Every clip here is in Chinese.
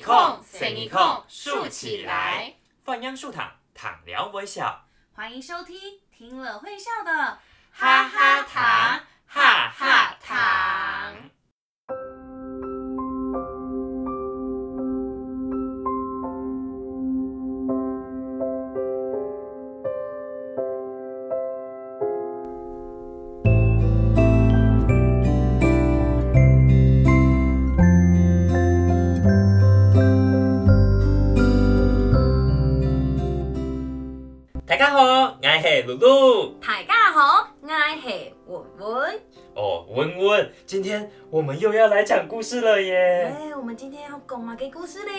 一空，生一空，竖起来。放央竖躺，躺聊微笑。欢迎收听，听了会笑的哈哈糖，哈哈糖。大家好，我是露露。大家好，我是文文。哦，文文，今天我们又要来讲故事了耶。哎，我们今天要讲哪个故事呢？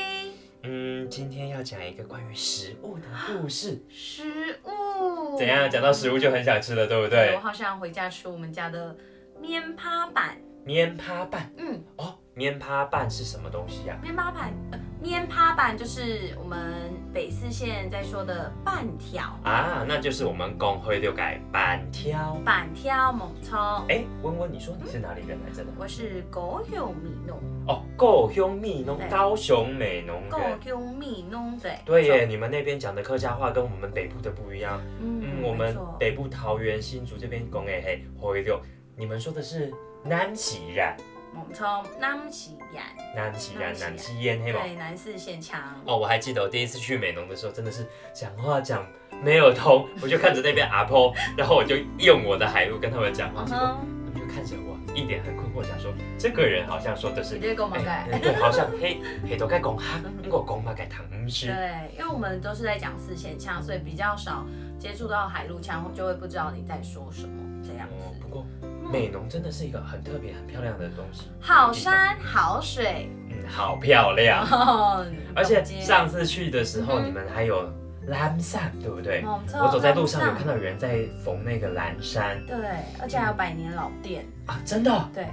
嗯，今天要讲一个关于食物的故事。食物。怎样？讲到食物就很想吃了，对不对我？好想回家吃我们家的面趴板。面趴板。嗯，哦，面趴板是什么东西呀、面趴板，呃面趴板就是我们北四县在说的半条。啊？那就是我们公会六改板条。板条猛冲。哎，温温，你说你是哪里人来着的？我是高雄米农，哦，高雄米农，高雄美农高人。雄米农对。对耶，你们那边讲的客家话跟我们北部的不一样。嗯嗯，我们北部桃园、新竹这边讲诶嘿，会六，你们说的是南起然，猛冲南起眼，南南南起烟黑嘛。对，南四县腔。哦，我还记得我第一次去美浓的时候，真的是讲话讲没有通，我就看着那边阿婆，然后我就用我的海陆跟他们讲话，他们就看着我，一脸很困惑，想说这个人好像说的是 好像黑黑都该讲哈，我讲嘛该唐诗。对，因为我们都是在讲四线腔，所以比较少接触到海陆腔，就会不知道你在说什么这样哦，子。不过美浓真的是一个很特别、很漂亮的东西。好山好水，嗯，好漂亮。哦而且上次去的时候，嗯你们还有蓝伞，对不对？我走在路上有看到有人在缝那个蓝衫对，而且还有百年老店。啊，真的对，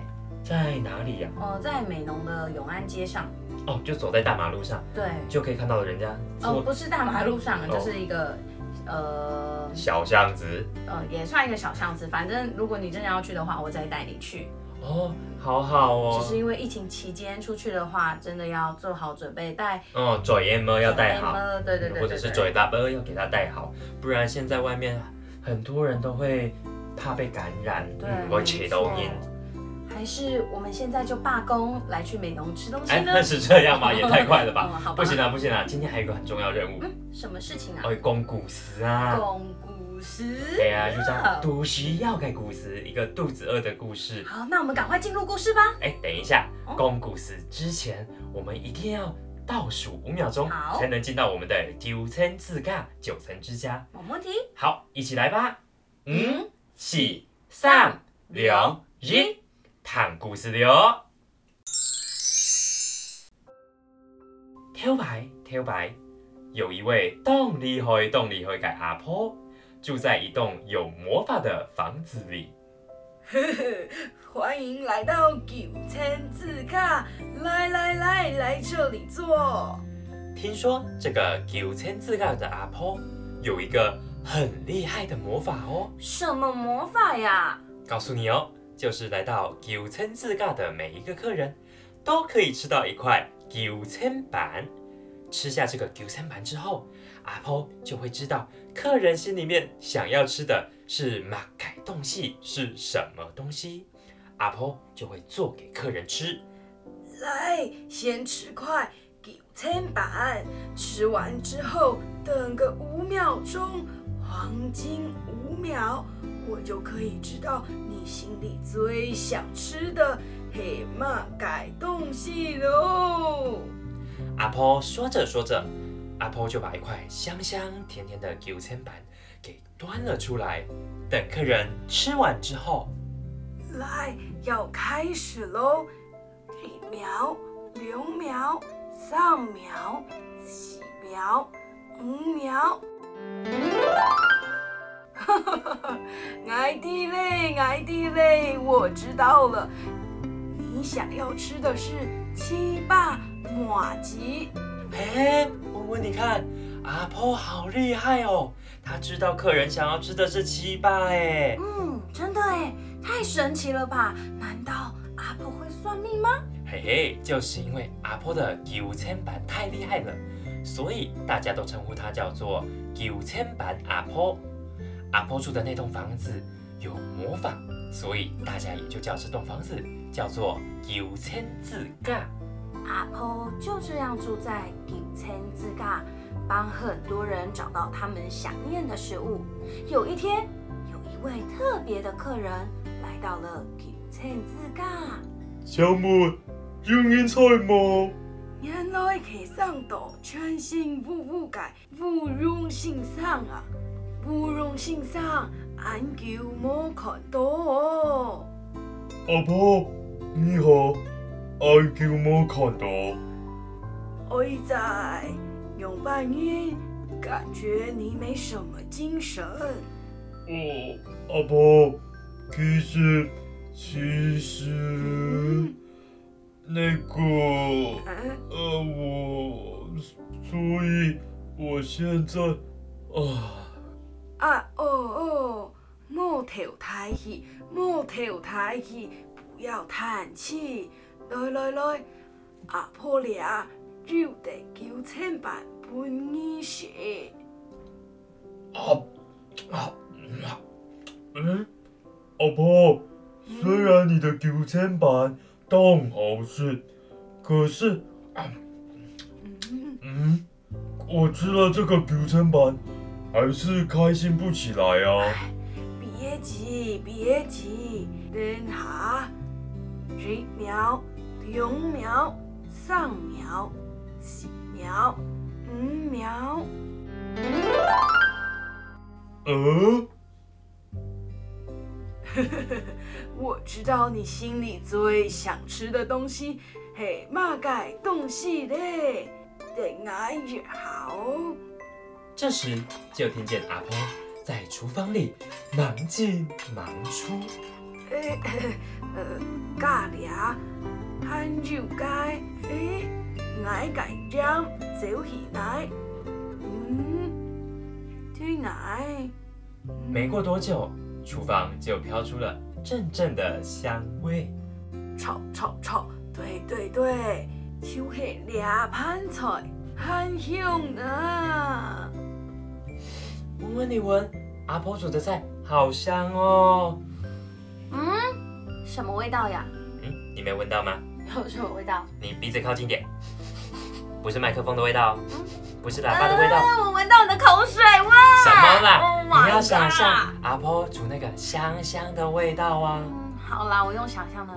在哪里呀、呃，在美浓的永安街上。哦，就走在大马路上对，就可以看到人家哦，做不是大马路上，哦就是一个呃小巷子。呃，也算一个小巷子。反正如果你真的要去的话，我再带你去。哦，好好哦。只是因为疫情期间出去的话，真的要做好准备，带哦，嘴烟么要带好，呃对对对对，或者是对嘴大包要给他带好，不然现在外面很多人都会怕被感染，对，嗯会切到音。还是我们现在就罢工来去美农吃东西哎，呢？那是这样吗？也太快了吧！嗯好吧不行啊，不行啊！今天还有一个很重要任务，嗯，什么事情啊？哦，讲故事啊。讲故事。对啊，就叫肚需要个故事，一个肚子饿的故事。好，那我们赶快进入故事吧。哎，等一下哦，讲故事之前，我们一定要倒数五秒钟，才能进到我们的九层自尬九层之家。没问题。好，一起来吧！五嗯、四、三、两、一，谈故事了哦。跳牌，跳牌。有一位动力会动力会的阿婆，住在一栋有魔法的房子里。欢迎来到九千字卡，来来来，来这里坐。听说这个九千字尬的阿婆有一个很厉害的魔法哦，什么魔法呀？告诉你哦，就是来到九千字尬的每一个客人都可以吃到一块九千板。吃下这个九千板之后，阿婆就会知道客人心里面想要吃的是马改东西是什么东西，阿婆就会做给客人吃。来，先吃块九层盘，吃完之后等个五秒钟，黄金五秒，我就可以知道你心里最想吃的黑马改东西喽。阿婆说着说着，阿婆就把一块香香甜甜的九千板给端了出来。等客人吃完之后，来，要开始喽！一秒、两秒、三秒、四秒、五秒。爱的嘞，爱的嘞，我知道了，你想要吃的是七霸马吉。哎，文文，你看，阿婆好厉害哦，她知道客人想要吃的是七霸哎。嗯，真的哎，太神奇了吧？难道阿婆会算命吗？嘿嘿，就是因为阿婆的九千版太厉害了，所以大家都称呼她叫做九千版阿婆。阿婆住的那栋房子有魔法，所以大家也就叫这栋房子叫做九千字架。阿婆就这样住在九千字架，帮很多人找到他们想念的食物。有一天，有一位特别的客人来到了九千字架。请问有人在吗？原来可以上到全新服务界，芙蓉欣赏啊！芙蓉欣赏，俺就冇看到哦。阿婆，你好，俺就没看到。我在用半音，感觉你没什么精神。哦，阿婆，其实其实那个嗯，呃，我所以我现在啊。啊哦哦，莫头抬起，莫头抬起，不要叹气。来来来，阿婆俩就得九千版判你食。啊啊嗯，阿婆，虽然你的九千板当好事，可是，嗯，嗯，我吃了这个九千板，还是开心不起来啊。别急，别急，等下，一秒、两秒、三秒、四秒、五秒。呃，我知道你心里最想吃的东西，嘿，马改东西嘞，等俺也好。这时就听见阿婆在厨房里忙进忙出。诶，呃，咖喱啊，หั่肉街，诶，俺改酱走起来，嗯，对奶，没过多久，厨房就飘出了阵阵的香味。炒炒炒，对对对，就是俩盘菜，很香啊。闻闻你闻，阿婆煮的菜好香哦。嗯，什么味道呀？嗯，你没闻到吗？有什么味道？你鼻子靠近点，不是麦克风的味道哦，不是喇叭的味道。啊我闻到你的口水味。什么啦 Oh 你要想象阿婆煮那个香香的味道啊。嗯，好啦，我用想象的。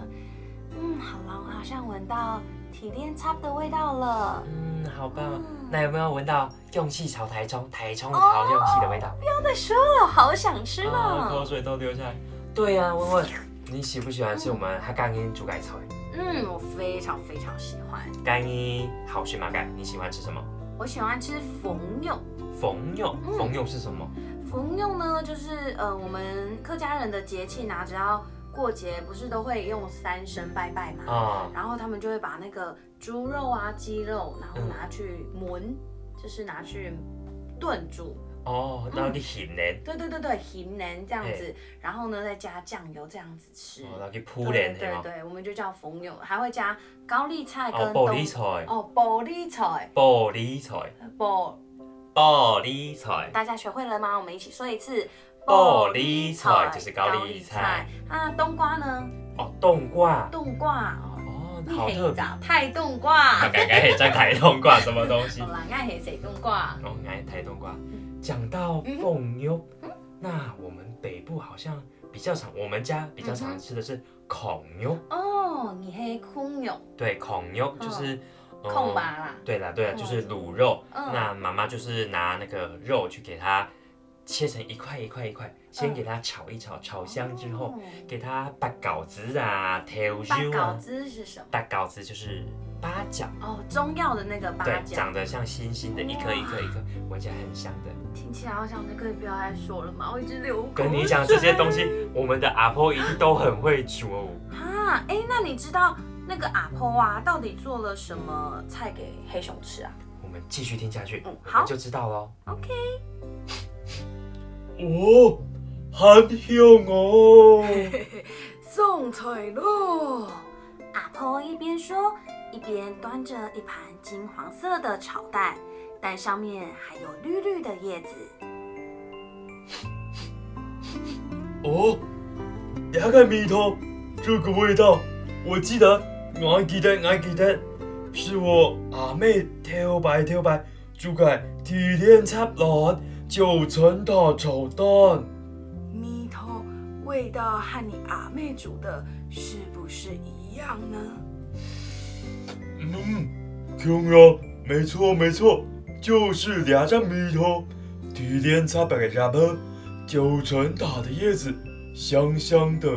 嗯，好啦，我好像闻到提炼差的味道了。嗯，好棒嗯。那有没有闻到用气炒台中台中炒用气的味道？不要再说了，好想吃啊，口。水都流下来。对呀、问问你喜不喜欢吃我们哈干音煮改菜？嗯，我非常非常喜欢。干音好学马改，你喜欢吃什么？我喜欢吃冯柚。冯柚，嗯冯柚是什么？冯柚呢，就是呃我们客家人的节气呢，只要过节不是都会用三牲拜拜嘛，啊，然后他们就会把那个猪肉啊、鸡肉，然后嗯拿去焖，就是拿去炖煮。哦，然后去咸呢，对对对对，咸黏这样子，然后呢再加酱油这样子吃。哦，然后去铺对脸，对？对对，我们就叫冯油，还会加高丽菜哦，跟冬玻璃菜，哦玻璃菜，玻璃菜，玻，玻璃菜，大家学会了吗？我们一起说一次。玻璃菜就是高丽菜。那冬瓜呢？哦，冬瓜，冬瓜哦，好特别。太冬瓜。我刚刚也在台冬瓜什么东西好？啦，爱黑谁冬瓜？哦，爱台冬瓜。讲到凤妞，嗯那我们北部好像比较常，我们家比较常吃的是孔妞。哦，你黑空妞对，孔妞就是呃空吧啦。对啦，对啦，嗯就是卤肉。嗯那妈妈就是拿那个肉去给它切成一块一块一块，先给它炒一炒，炒香之后，哦给它八稿子啊、调八稿肉啊。子是什么？八稿子就是八角，哦，中药的那个八对，角。长得像星星的，一颗一颗一颗，闻起来很香的。听起来好想吃，可以不要再说了嘛？我一直流口跟你讲这些东西，我们的阿婆一定都很会煮哦。啊，哎，那你知道那个阿婆啊，到底做了什么菜给黑熊吃啊我们继续听下去，嗯好我就知道喽。？OK，哦，很香哦。送菜咯！阿婆婆一边说，一边端着一盘金黄色的炒蛋，蛋上面还有绿绿的叶子。哦，那个米汤，这个味道，我记得，我记得，我记得，是我阿妹挑白挑白煮嘅提炼插卵九层塔炒蛋。米头味道和你阿妹煮的是不是一样呢？嗯，对呀，没错没错，就是两张米头，提炼插白嘅下巴，九层塔的叶子，香香的，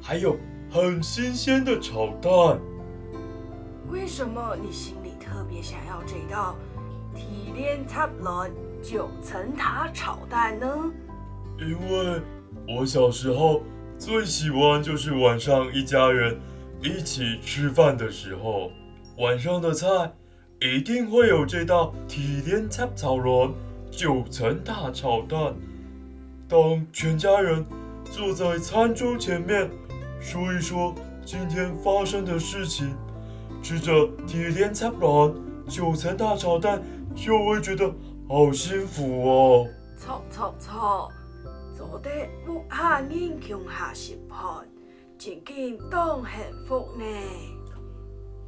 还有很新鲜的炒蛋。为什么你心里特别想要这道提炼插卵九层塔炒蛋呢？因为我小时候最喜欢就是晚上一家人一起吃饭的时候，晚上的菜一定会有这道提炼插炒卵九层塔炒蛋。当全家人坐在餐桌前面，说一说今天发生的事情，吃着提炼插卵九层塔炒蛋，就会觉得好幸福哦。错错错，做得不下人穷下食饭，真紧当幸福呢。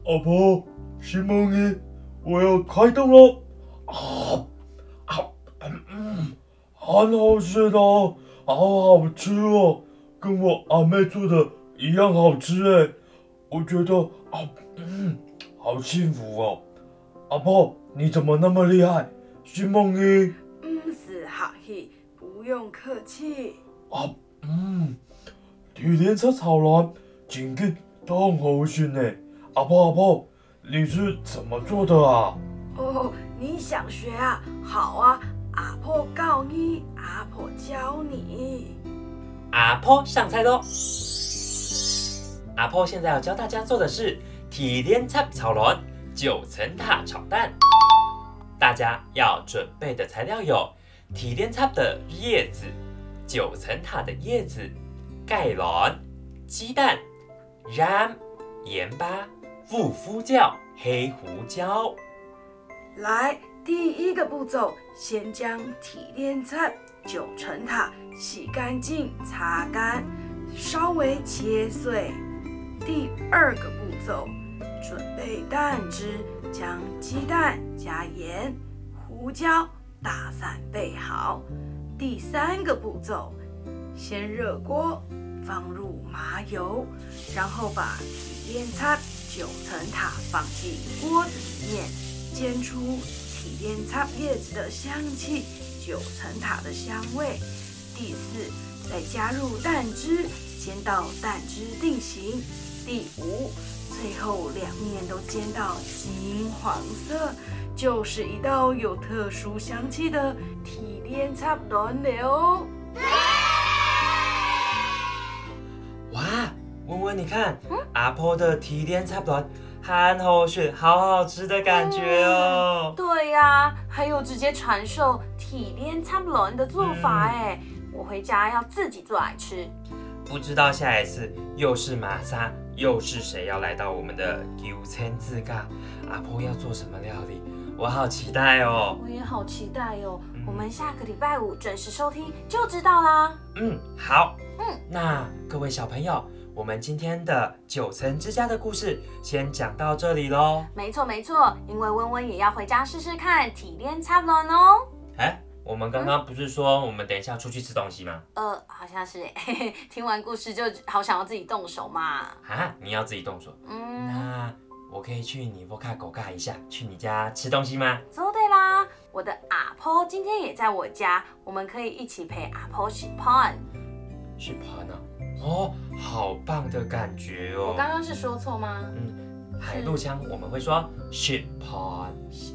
阿婆，西蒙尼，我要开动了！啊啊嗯嗯，很好吃的，好好吃哦，跟我阿妹做的一样好吃哎，我觉得啊嗯，好幸福哦。阿婆，你怎么那么厉害？西蒙尼不是客气，不用客气。啊嗯，提炼出炒卵，真紧当好吃呢。阿婆阿婆，你是怎么做的啊？哦，你想学啊？好啊，阿婆教你，阿婆教你。阿婆上菜喽！阿婆现在要教大家做的是提炼插炒卵九层塔炒蛋。大家要准备的材料有提炼插的叶子、九层塔的叶子、盖卵、鸡蛋、RAM、盐巴、富夫酱、黑胡椒。来，第一个步骤，先将提炼菜九层塔洗干净、擦干，稍微切碎。第二个步骤，准备蛋汁，将鸡蛋加盐、胡椒打散备好。第三个步骤，先热锅，放入麻油，然后把体验餐九层塔放进锅子里面。煎出体验餐叶子的香气，九层塔的香味。第四，再加入蛋汁，煎到蛋汁定型。第五，最后两面都煎到金黄色，就是一道有特殊香气的体验插卵了哦。哇，温温，你看，阿婆的提炼插卵。很好吃，好好吃的感觉哦。对呀、还有直接传授体炼插卵的做法哎，我回家要自己做来吃。不知道下一次又是玛莎，又是谁要来到我们的九千字嘎？阿婆要做什么料理？我好期待哦。我也好期待哦，我们下个礼拜五准时收听就知道啦。嗯，好。嗯，那各位小朋友，我们今天的九层之家的故事先讲到这里喽。没错没错，因为温温也要回家试试看体炼插卵哦。哎，我们刚刚不是说我们等一下出去吃东西吗？呃，好像是哎，听完故事就好想要自己动手嘛。啊，你要自己动手？嗯，那我可以去你沃卡狗嘎一下，去你家吃东西吗？说对啦，我的阿婆今天也在我家，我们可以一起陪阿婆洗盘。是盘啊？哦，好棒的感觉哦。我刚刚是说错吗？嗯海陆腔我们会说 ship pond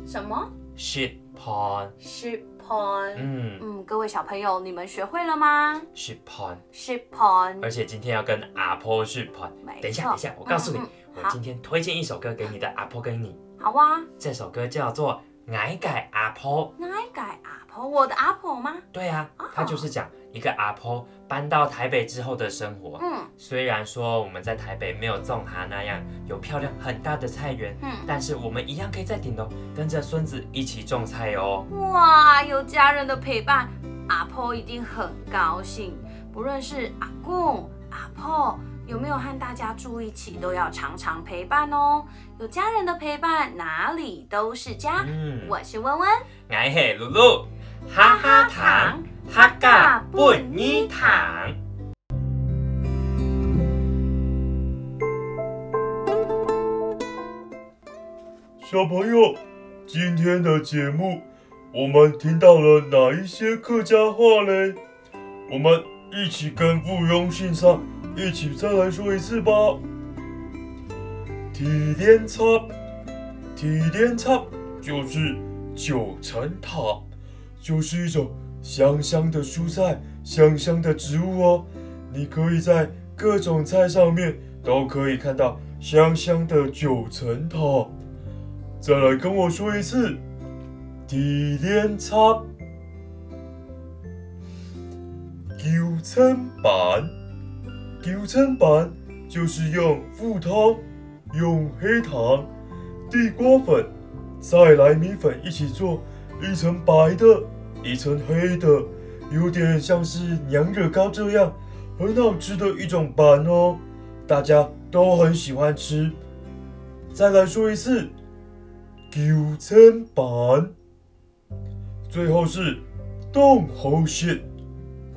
什么 ship pond，是盘？嗯嗯，各位小朋友，你们学会了吗？？ship pon ship pon，。而且今天要跟阿婆 ship。没等一下，等一下，我告诉你嗯，嗯我今天推荐一首歌给你的阿婆跟你，好啊，这首歌叫做《矮改阿婆》。哪一改阿婆？我的阿婆吗？对啊，它就是讲一个阿婆搬到台北之后的生活。嗯虽然说我们在台北没有种哈那样有漂亮很大的菜园，嗯，但是我们一样可以在顶楼跟着孙子一起种菜哦。哇，有家人的陪伴，阿婆一定很高兴。不论是阿公、阿婆，有没有和大家住一起，都要常常陪伴哦。有家人的陪伴，哪里都是家。嗯，我是温温，我是露露，哈哈糖，哈嘎不泥糖。小朋友，今天的节目我们听到了哪一些客家话嘞？我们一起跟附庸信上一起再来说一次吧。提莲插，提莲插就是九层塔，就是一种香香的蔬菜、香香的植物哦。你可以在各种菜上面都可以看到香香的九层塔。再来跟我说一次，地莲插九层板，九层板就是用副汤、用黑糖、地瓜粉、再来米粉一起做，一层白的，一层黑的，有点像是娘惹糕这样，很好吃的一种板哦，大家都很喜欢吃。再来说一次。九层板，最后是冻好馅，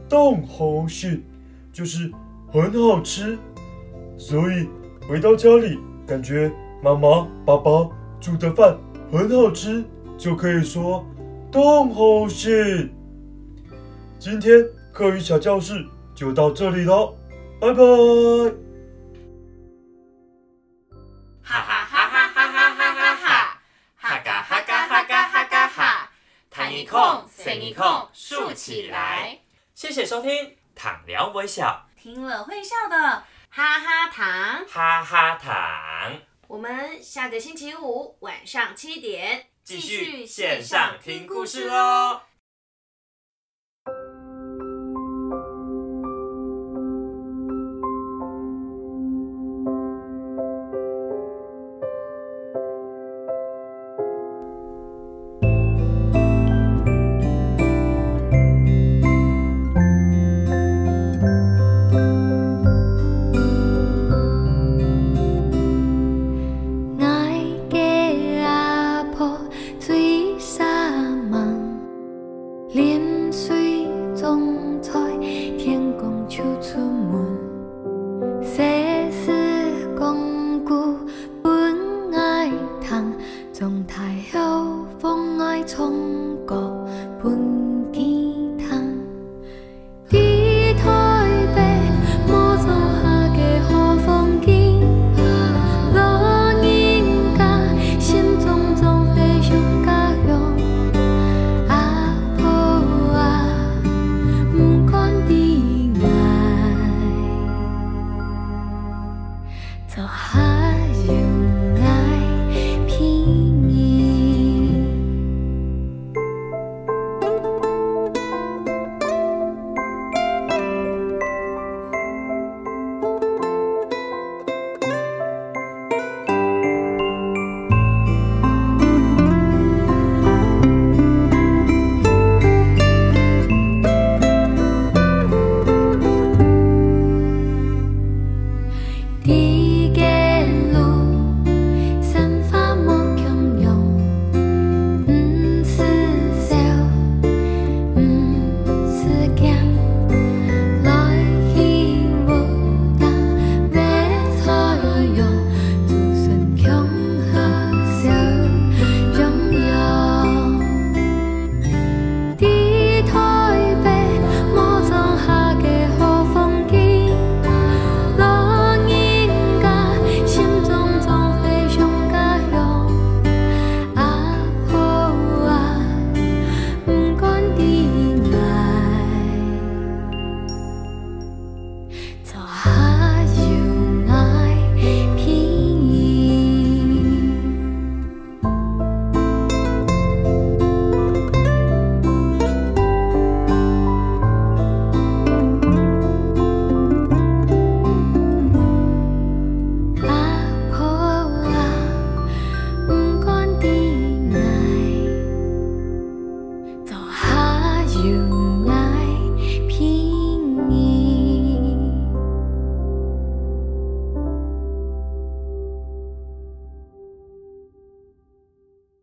冻好馅就是很好吃，所以回到家里感觉妈妈、爸爸煮的饭很好吃，就可以说冻好馅。今天课余小教室就到这里了，拜拜。哈哈哈哈哈哈哈哈哈！哈嘎哈嘎哈嘎哈嘎哈！弹一空，伸一空，竖起来。谢谢收听《糖聊微笑听了会笑的哈哈糖。哈哈糖》，我们下个星期五晚上七点继续线上听故事喽。